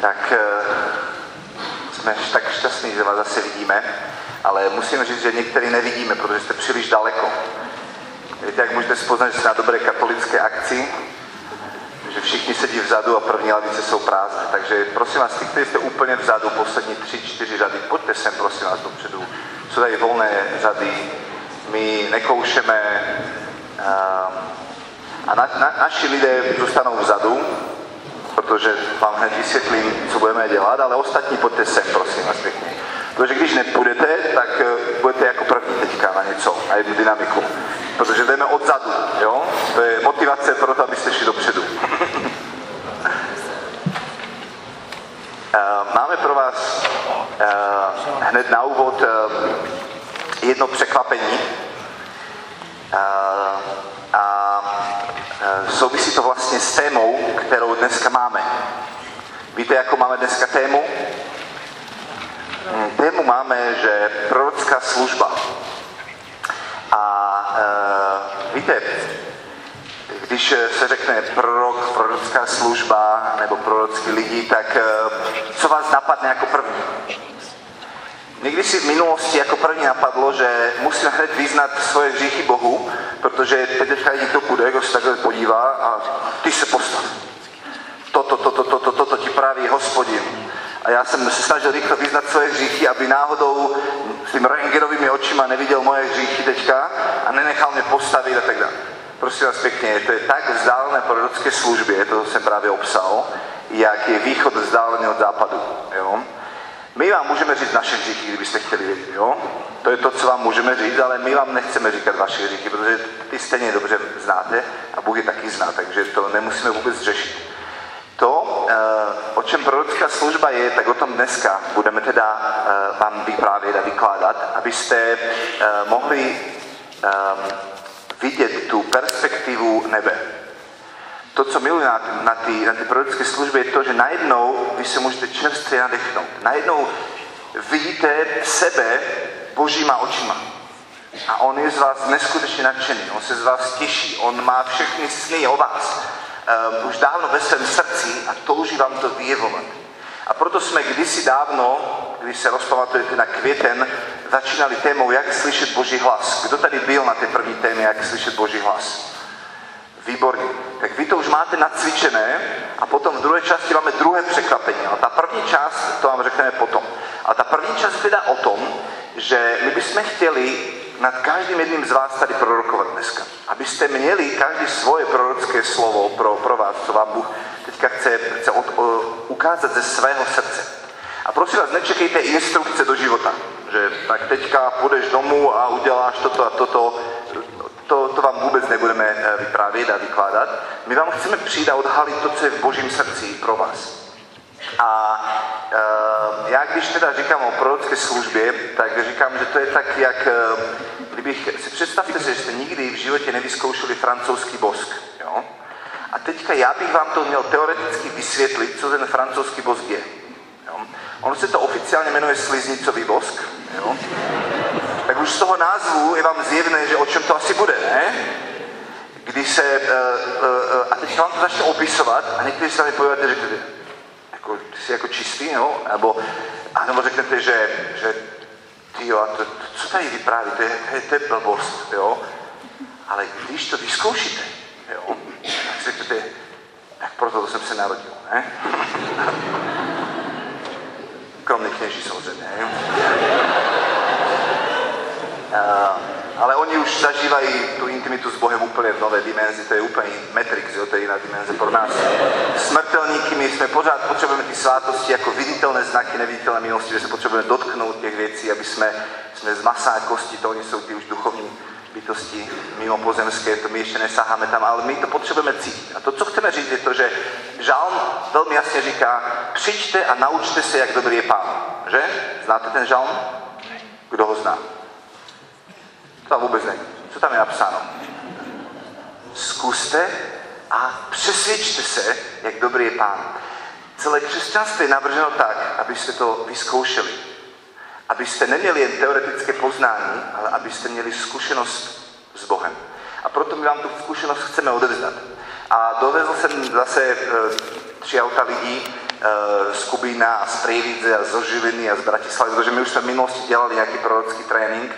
tak eh, jsme tak šťastní, že vás zase vidíme, ale musím říct, že některý nevidíme, protože jste příliš daleko. Víte, jak můžete spoznat, že jste na dobré katolické akci, že všichni sedí vzadu a první lavice jsou prázdné. Takže prosím vás, ty, kteří jste úplně vzadu, poslední tři, čtyři řady, pojďte sem, prosím vás, dopředu. Jsou tady volné řady, my nekoušeme uh, a na, na, naši lidé zůstanou vzadu, protože vám hned vysvětlím, co budeme dělat, ale ostatní pojďte sem, prosím vás pěkně. Protože když nepůjdete, tak eh, budete jako první teďka na něco, na jednu dynamiku. Protože jdeme odzadu, jo? To je motivace pro to, abyste šli dopředu. Eh, máme pro vás eh, hned na úvod jedno překvapení. A souvisí to vlastně s témou, kterou dneska máme. Víte, jakou máme dneska tému? Hmm, tému máme, že prorocká služba. A e, víte, když se řekne prorok, prorocká služba nebo prorocký lidi, tak e, co vás napadne jako první? Někdy si v minulosti jako první napadlo, že musím hned vyznat svoje hříchy Bohu, protože teďka někdo půjde, kdo se takhle podívá a ty se postav. Toto, toto, toto, toto ti praví hospodin. A já jsem se snažil rychle vyznat svoje hříchy, aby náhodou s tím rengerovými očima neviděl moje hříchy teďka a nenechal mě postavit a tak dále. Prosím vás pěkně, to je tak vzdálené prorocké službě, to jsem právě obsal, jak je východ vzdálený od západu. Jo? My vám můžeme říct naše hříchy, kdybyste chtěli vědět, jo? To je to, co vám můžeme říct, ale my vám nechceme říkat vaše hříchy, protože ty stejně dobře znáte a Bůh je taky zná, takže to nemusíme vůbec řešit. To, eh, o čem prorocká služba je, tak o tom dneska budeme teda eh, vám vyprávět a vykládat, abyste eh, mohli vidět tu perspektivu nebe. To, co miluji na, na ty, na ty prorocké služby, je to, že najednou vy se můžete čerstvě nadechnout. Najednou vidíte sebe božíma očima. A on je z vás neskutečně nadšený, on se z vás těší, on má všechny sny o vás uh, už dávno ve svém srdci a touží vám to vyjevovat. A proto jsme kdysi dávno, když se rozpamatujete na květen, začínali témou, jak slyšet Boží hlas. Kdo tady byl na té první témě, jak slyšet Boží hlas? Výborně. Tak vy to už máte nacvičené a potom v druhé části máme druhé překvapení. A ta první část, to vám řekneme potom. A ta první část teda o tom, že my bychom chtěli nad každým jedním z vás tady prorokovat dneska. Abyste měli každý svoje prorocké slovo pro, pro vás, co vám Bůh teďka chce, chce od, o, ukázat ze svého srdce. A prosím vás, nečekejte instrukce do života, že tak teďka půjdeš domů a uděláš toto a toto. To, to vám vůbec nebudeme eh, vyprávět a vykládat. My vám chceme přijít a odhalit to, co je v božím srdci pro vás. A e, já když teda říkám o prorocké službě, tak říkám, že to je tak, jak e, kdybych si představte si, že jste nikdy v životě nevyzkoušeli francouzský bosk. Jo? A teďka já bych vám to měl teoreticky vysvětlit, co ten francouzský bosk je. Jo? Ono se to oficiálně jmenuje sliznicový bosk. Jo? Tak už z toho názvu je vám zjevné, že o čem to asi bude, ne? Když se, uh, uh, a teď vám to začne opisovat a někteří se mi povídáte, že jako, ty jsi jako čistý, no? Nebo, anebo řeknete, že, že ty jo, to, to, co tady vypráví, to je, to je, to je blbost, jo? Ale když to vyzkoušíte, jo, tak si řeknete, tak proto to jsem se narodil, ne? Kromě kněží samozřejmě, ale oni už zažívají tu intimitu s Bohem úplně v nové dimenzi, to je úplně Matrix, jo, to je jiná dimenze pro nás. Smrtelníky, my jsme pořád potřebujeme ty svátosti jako viditelné znaky neviditelné milosti, že se potřebujeme dotknout těch věcí, aby jsme, jsme z masa kosti, to oni jsou ty už duchovní bytosti mimo pozemské, to my ještě nesáháme tam, ale my to potřebujeme cítit. A to, co chceme říct, je to, že žalm velmi jasně říká, přijďte a naučte se, jak dobrý je pán. Že? Znáte ten žalm? Kdo ho zná? To vůbec není. Co tam je napsáno? Zkuste a přesvědčte se, jak dobrý je pán. Celé křesťanství je navrženo tak, abyste to vyzkoušeli. Abyste neměli jen teoretické poznání, ale abyste měli zkušenost s Bohem. A proto my vám tu zkušenost chceme odevzdat. A dovezl jsem zase e, tři auta lidí, z Kubína a z Prievidze a zo Žiliny a z Bratislavy, protože my už jsme v minulosti dělali nějaký prorocký trénink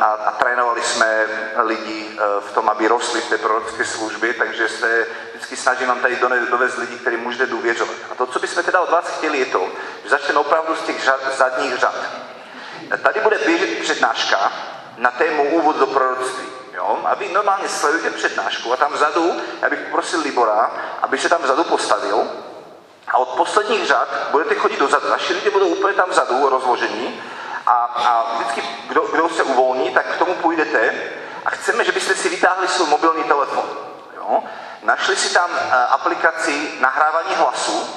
a, a trénovali jsme lidi v tom, aby rostli v té prorocké službě, takže se vždycky snažím vám tady dovést lidi, kterým můžete důvěřovat. A to, co bychom teda od vás chtěli, je to, že začneme opravdu z těch řad, zadních řad. Tady bude běžet přednáška na tému úvod do proroctví. Jo? A vy normálně sledujete přednášku a tam vzadu, já bych poprosil Libora, aby se tam vzadu postavil a od posledních řad budete chodit dozadu. Naši lidé budou úplně tam vzadu rozložení a, a vždycky, kdo, kdo se uvolní, tak k tomu půjdete a chceme, že byste si vytáhli svůj mobilní telefon. Jo? Našli si tam uh, aplikaci nahrávání hlasu,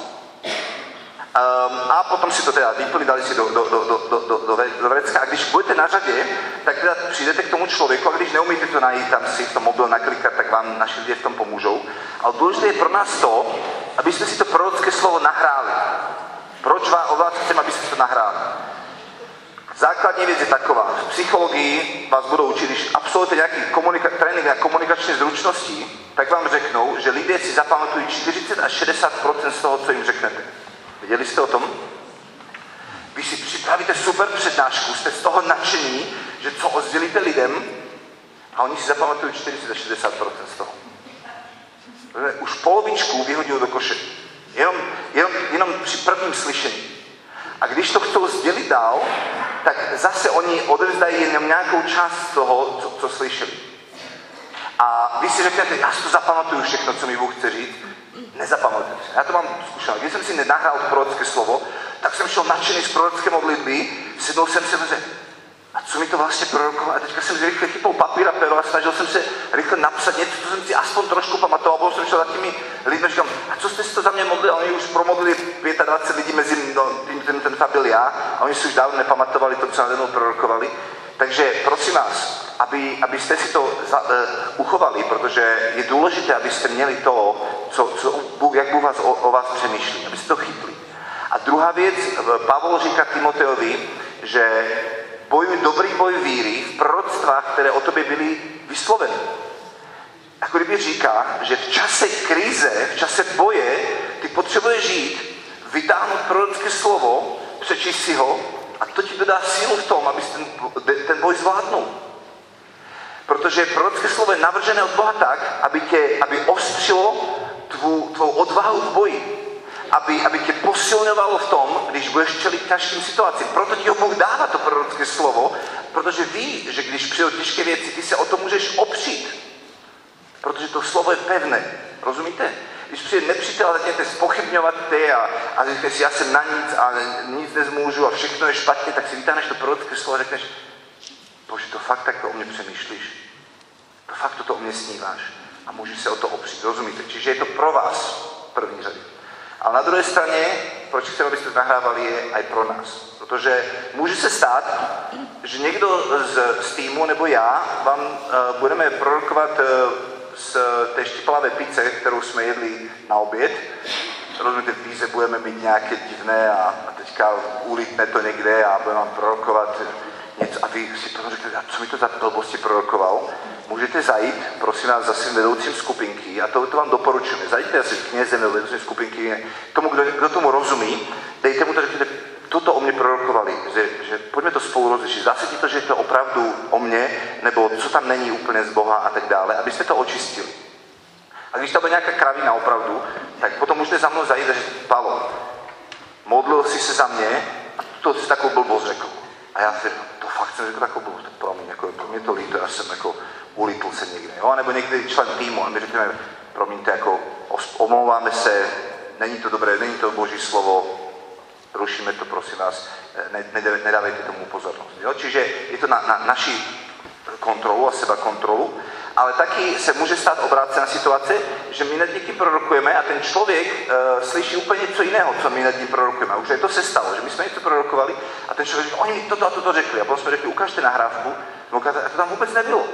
Um, a potom si to teda vyplnili, dali si do, do, do, do, do, do, do, do vrecka. A když budete na řadě, tak teda přijdete k tomu člověku a když neumíte to najít, tam si v tom mobil naklikat, tak vám naši lidé v tom pomůžou. Ale důležité je pro nás to, aby jsme si to prorocké slovo nahráli. Proč vás, od vás chceme, abyste to nahráli? Základní věc je taková. V psychologii vás budou učit, když absolvujete nějaký komunika- trénink na komunikační zručnosti, tak vám řeknou, že lidé si zapamatují 40 až 60 z toho, co jim řeknete. Věděli jste o tom? Vy si připravíte super přednášku, jste z toho nadšení, že co ozdělíte lidem a oni si zapamatují 40-60% z toho. Už polovičku vyhodil do koše. Jenom, jenom, jenom při prvním slyšení. A když to chcou sdělit dál, tak zase oni odevzdají jenom nějakou část toho, co, co slyšeli. A vy si řeknete, já si to zapamatuju všechno, co mi Bůh chce říct, nezapamatujete. Já to mám zkušenost. Když jsem si nenahrál prorocké slovo, tak jsem šel nadšený z prorocké modlitby, sednul jsem si a řekl, a co mi to vlastně prorokoval? A teďka jsem si rychle chypal papír a pero a snažil jsem se rychle napsat něco, co jsem si aspoň trošku pamatoval. Byl jsem šel za těmi lidmi říkám, a co jste si to za mě modlili? A oni už promodlili 25 lidí mezi no, tím, ten, ten, ten byl já a oni si už dávno nepamatovali to, co na prorokovali. Takže prosím vás, aby, abyste si to za, uh, uchovali, protože je důležité, abyste měli to, co, co Bůh, jak Bůh vás o, o vás přemýšlí, abyste to chytli. A druhá věc, Pavel říká Timoteovi, že bojuj dobrý boj víry v proroctvách, které o tobě byly vysloveny. Jako kdyby říká, že v čase krize, v čase boje, ty potřebuješ žít, vytáhnout prorocké slovo, přečíst si ho a to ti dodá sílu v tom, abys ten, ten boj zvládnul. Protože prorocké slovo je navržené od Boha tak, aby tě, aby ostřilo tvou, tvou odvahu v boji. Aby, aby tě posilňovalo v tom, když budeš čelit každým situacím. Proto ti ho Bůh dává to prorocké slovo, protože ví, že když přijdou těžké věci, ty se o to můžeš opřít. Protože to slovo je pevné. Rozumíte? Když přijde nepřítel a začnete spochybňovat ty a, a řeknete si, já jsem na nic a nic nezmůžu a všechno je špatně, tak si vytáhneš to prorocké slovo a řekneš, bože, to fakt takto o mě přemýšlíš. To fakt toto o mě sníváš. A můžeš se o to opřít. Rozumíte? Čiže je to pro vás první řadě. Ale na druhé straně, proč chceme, abyste to nahrávali, je i pro nás. Protože může se stát, že někdo z, z týmu nebo já vám uh, budeme prorokovat uh, z té štiplavé pice, kterou jsme jedli na oběd. Rozumíte, v píze budeme mít nějaké divné a, a teďka ulítne to někde a budeme vám prorokovat něco a vy si potom řeknete, a co mi to za blbosti prorokoval? Můžete zajít, prosím vás, za svým vedoucím skupinky, a to, to vám doporučujeme. Zajďte asi knězem nebo vedoucím skupinky, tomu, kdo, kdo tomu rozumí, dejte mu to, řekněte, toto o mě prorokovali, že, že pojďme to spolu rozlišit. Zase ti to, že je to opravdu o mě, nebo co tam není úplně z Boha a tak dále, abyste to očistili. A když to bude nějaká kravina opravdu, tak potom můžete za mnou zajít a říct, Palo, modlil jsi se za mě a to si takovou blbost řekl. A já si to fakt jsem řekl takovou blbost, promiň, jako, mě to líto, já jsem jako ulítl se někde, jo? nebo někdy člen týmu a my řekneme, promiňte, jako omlouváme se, není to dobré, není to boží slovo, rušíme to, prosím vás, ne, ne, nedávejte tomu pozornost. Jo? Čiže je to na, na naši kontrolu a seba kontrolu, ale taky se může stát obrácená situace, že my nad někým prorokujeme a ten člověk uh, slyší úplně něco jiného, co my nad ním prorokujeme. A už je to se stalo, že my jsme něco prorokovali a ten člověk říká, oni mi toto a toto řekli. A potom jsme řekli, ukážte nahrávku, no, a to tam vůbec nebylo.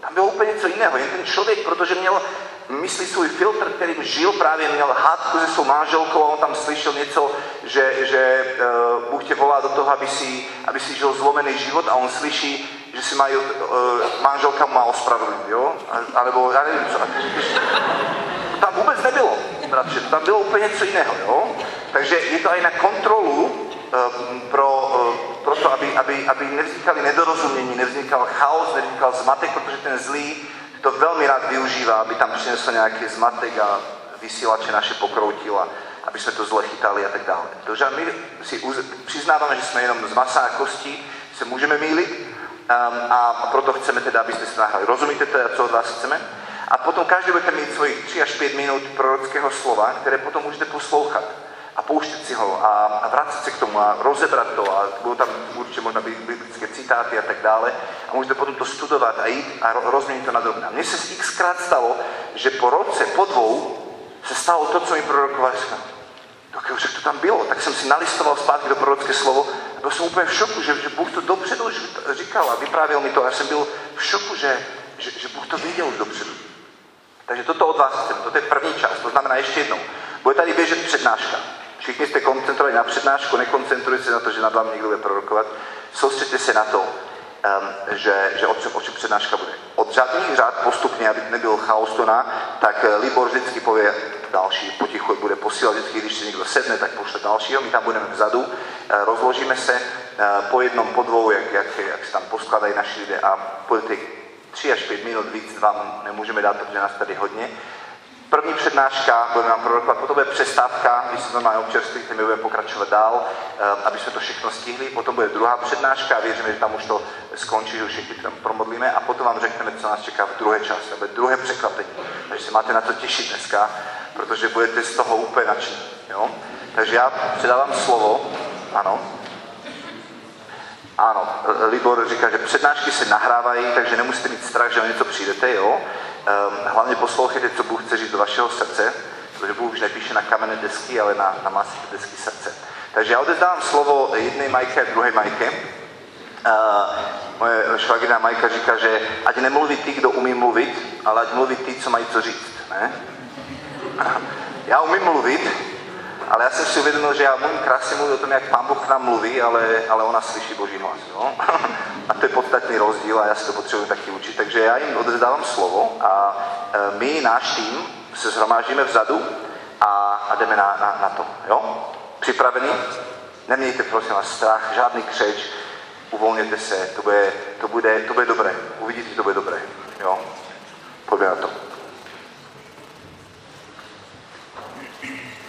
Tam bylo úplně něco jiného. Jen ten člověk, protože měl myslí svůj filtr, kterým žil, právě měl hádku se svou manželkou a on tam slyšel něco, že, že uh, Bůh tě volá do toho, aby si, aby si žil zlomený život a on slyší, že si mají, uh, manželka má ospravedlnit, jo? A, alebo já nevím, co. Tam vůbec nebylo, bratře, tam bylo úplně něco jiného, jo? Takže je to aj na kontrolu um, pro, uh, pro to, aby, aby, aby nevznikali nedorozumění, nevznikal chaos, nevznikal zmatek, protože ten zlý to velmi rád využívá, aby tam přinesl nějaký zmatek a vysílače naše pokroutil a aby jsme to zle chytali a tak dále. Takže my si přiznáváme, že jsme jenom z masa a kostí, se můžeme mýlit um, a proto chceme teda, abyste se nahrali. Rozumíte teda, co od vás chceme? A potom každý budete mít svojich 3 až 5 minut prorockého slova, které potom můžete poslouchat a pouštět si ho a, a vrátit se k tomu a rozebrat to a budou tam určitě možná biblické citáty a tak dále a můžete potom to studovat a jít a rozměnit to na drobné. Mně se xkrát stalo, že po roce, po dvou, se stalo to, co mi prorokovali. Tak už to tam bylo, tak jsem si nalistoval zpátky do prorocké slovo a byl jsem úplně v šoku, že, že Bůh to dopředu už říkal a vyprávěl mi to a já jsem byl v šoku, že, že, že Bůh to viděl už dopředu. Takže toto od vás chceme, toto je první část, to znamená ještě jednou. Bude tady běžet přednáška. Všichni jste koncentrovali na přednášku, nekoncentrujte se na to, že nad vámi někdo bude prorokovat. Soustředte se na to, že, že o, čem, o čem přednáška bude. Od řádných řád postupně, aby nebyl chaos na, tak eh, Libor vždycky pově další, potichu bude posílat vždycky, když si někdo sedne, tak pošle dalšího, my tam budeme vzadu, eh, rozložíme se eh, po jednom, po dvou, jak, jak, jak se tam poskladají naši lidé a budete tři až pět minut víc vám nemůžeme dát, protože nás tady hodně. První přednáška, budeme nám prorokovat, potom bude přestávka, když se normálně občerstvíte, my budeme pokračovat dál, eh, aby jsme to všechno stihli. Potom bude druhá přednáška a věříme, že tam už to skončí, že už všichni tam promodlíme a potom vám řekneme, co nás čeká v druhé části. To bude druhé překvapení. Takže se máte na to těšit dneska, protože budete z toho úplně nadšení. Jo? Takže já předávám slovo. Ano. Ano, Libor říká, že přednášky se nahrávají, takže nemusíte mít strach, že o něco přijdete, jo. Ehm, hlavně poslouchejte, co Bůh chce říct do vašeho srdce, protože Bůh už nepíše na kamenné desky, ale na, na masité desky srdce. Takže já odezdávám slovo jedné Majke a druhé Majke. Uh, moje švagrina Majka říká, že ať nemluví ty, kdo umí mluvit, ale ať mluví ty, co mají co říct. Ne? Já umím mluvit, ale já jsem si uvědomil, že já můžu krásně mluvit o tom, jak Pán Bůh k nám mluví, ale, ale ona slyší Boží hlas. Jo? A to je podstatný rozdíl a já si to potřebuji taky učit. Takže já jim odevzdávám slovo a e, my, náš tým, se zhromáždíme vzadu a, a jdeme na, na, na to. Jo? Připravení? Nemějte prosím vás strach, žádný křeč, uvolněte se, to bude, to bude, to bude dobré. Uvidíte, že to bude dobré. Jo? Pojďme na to.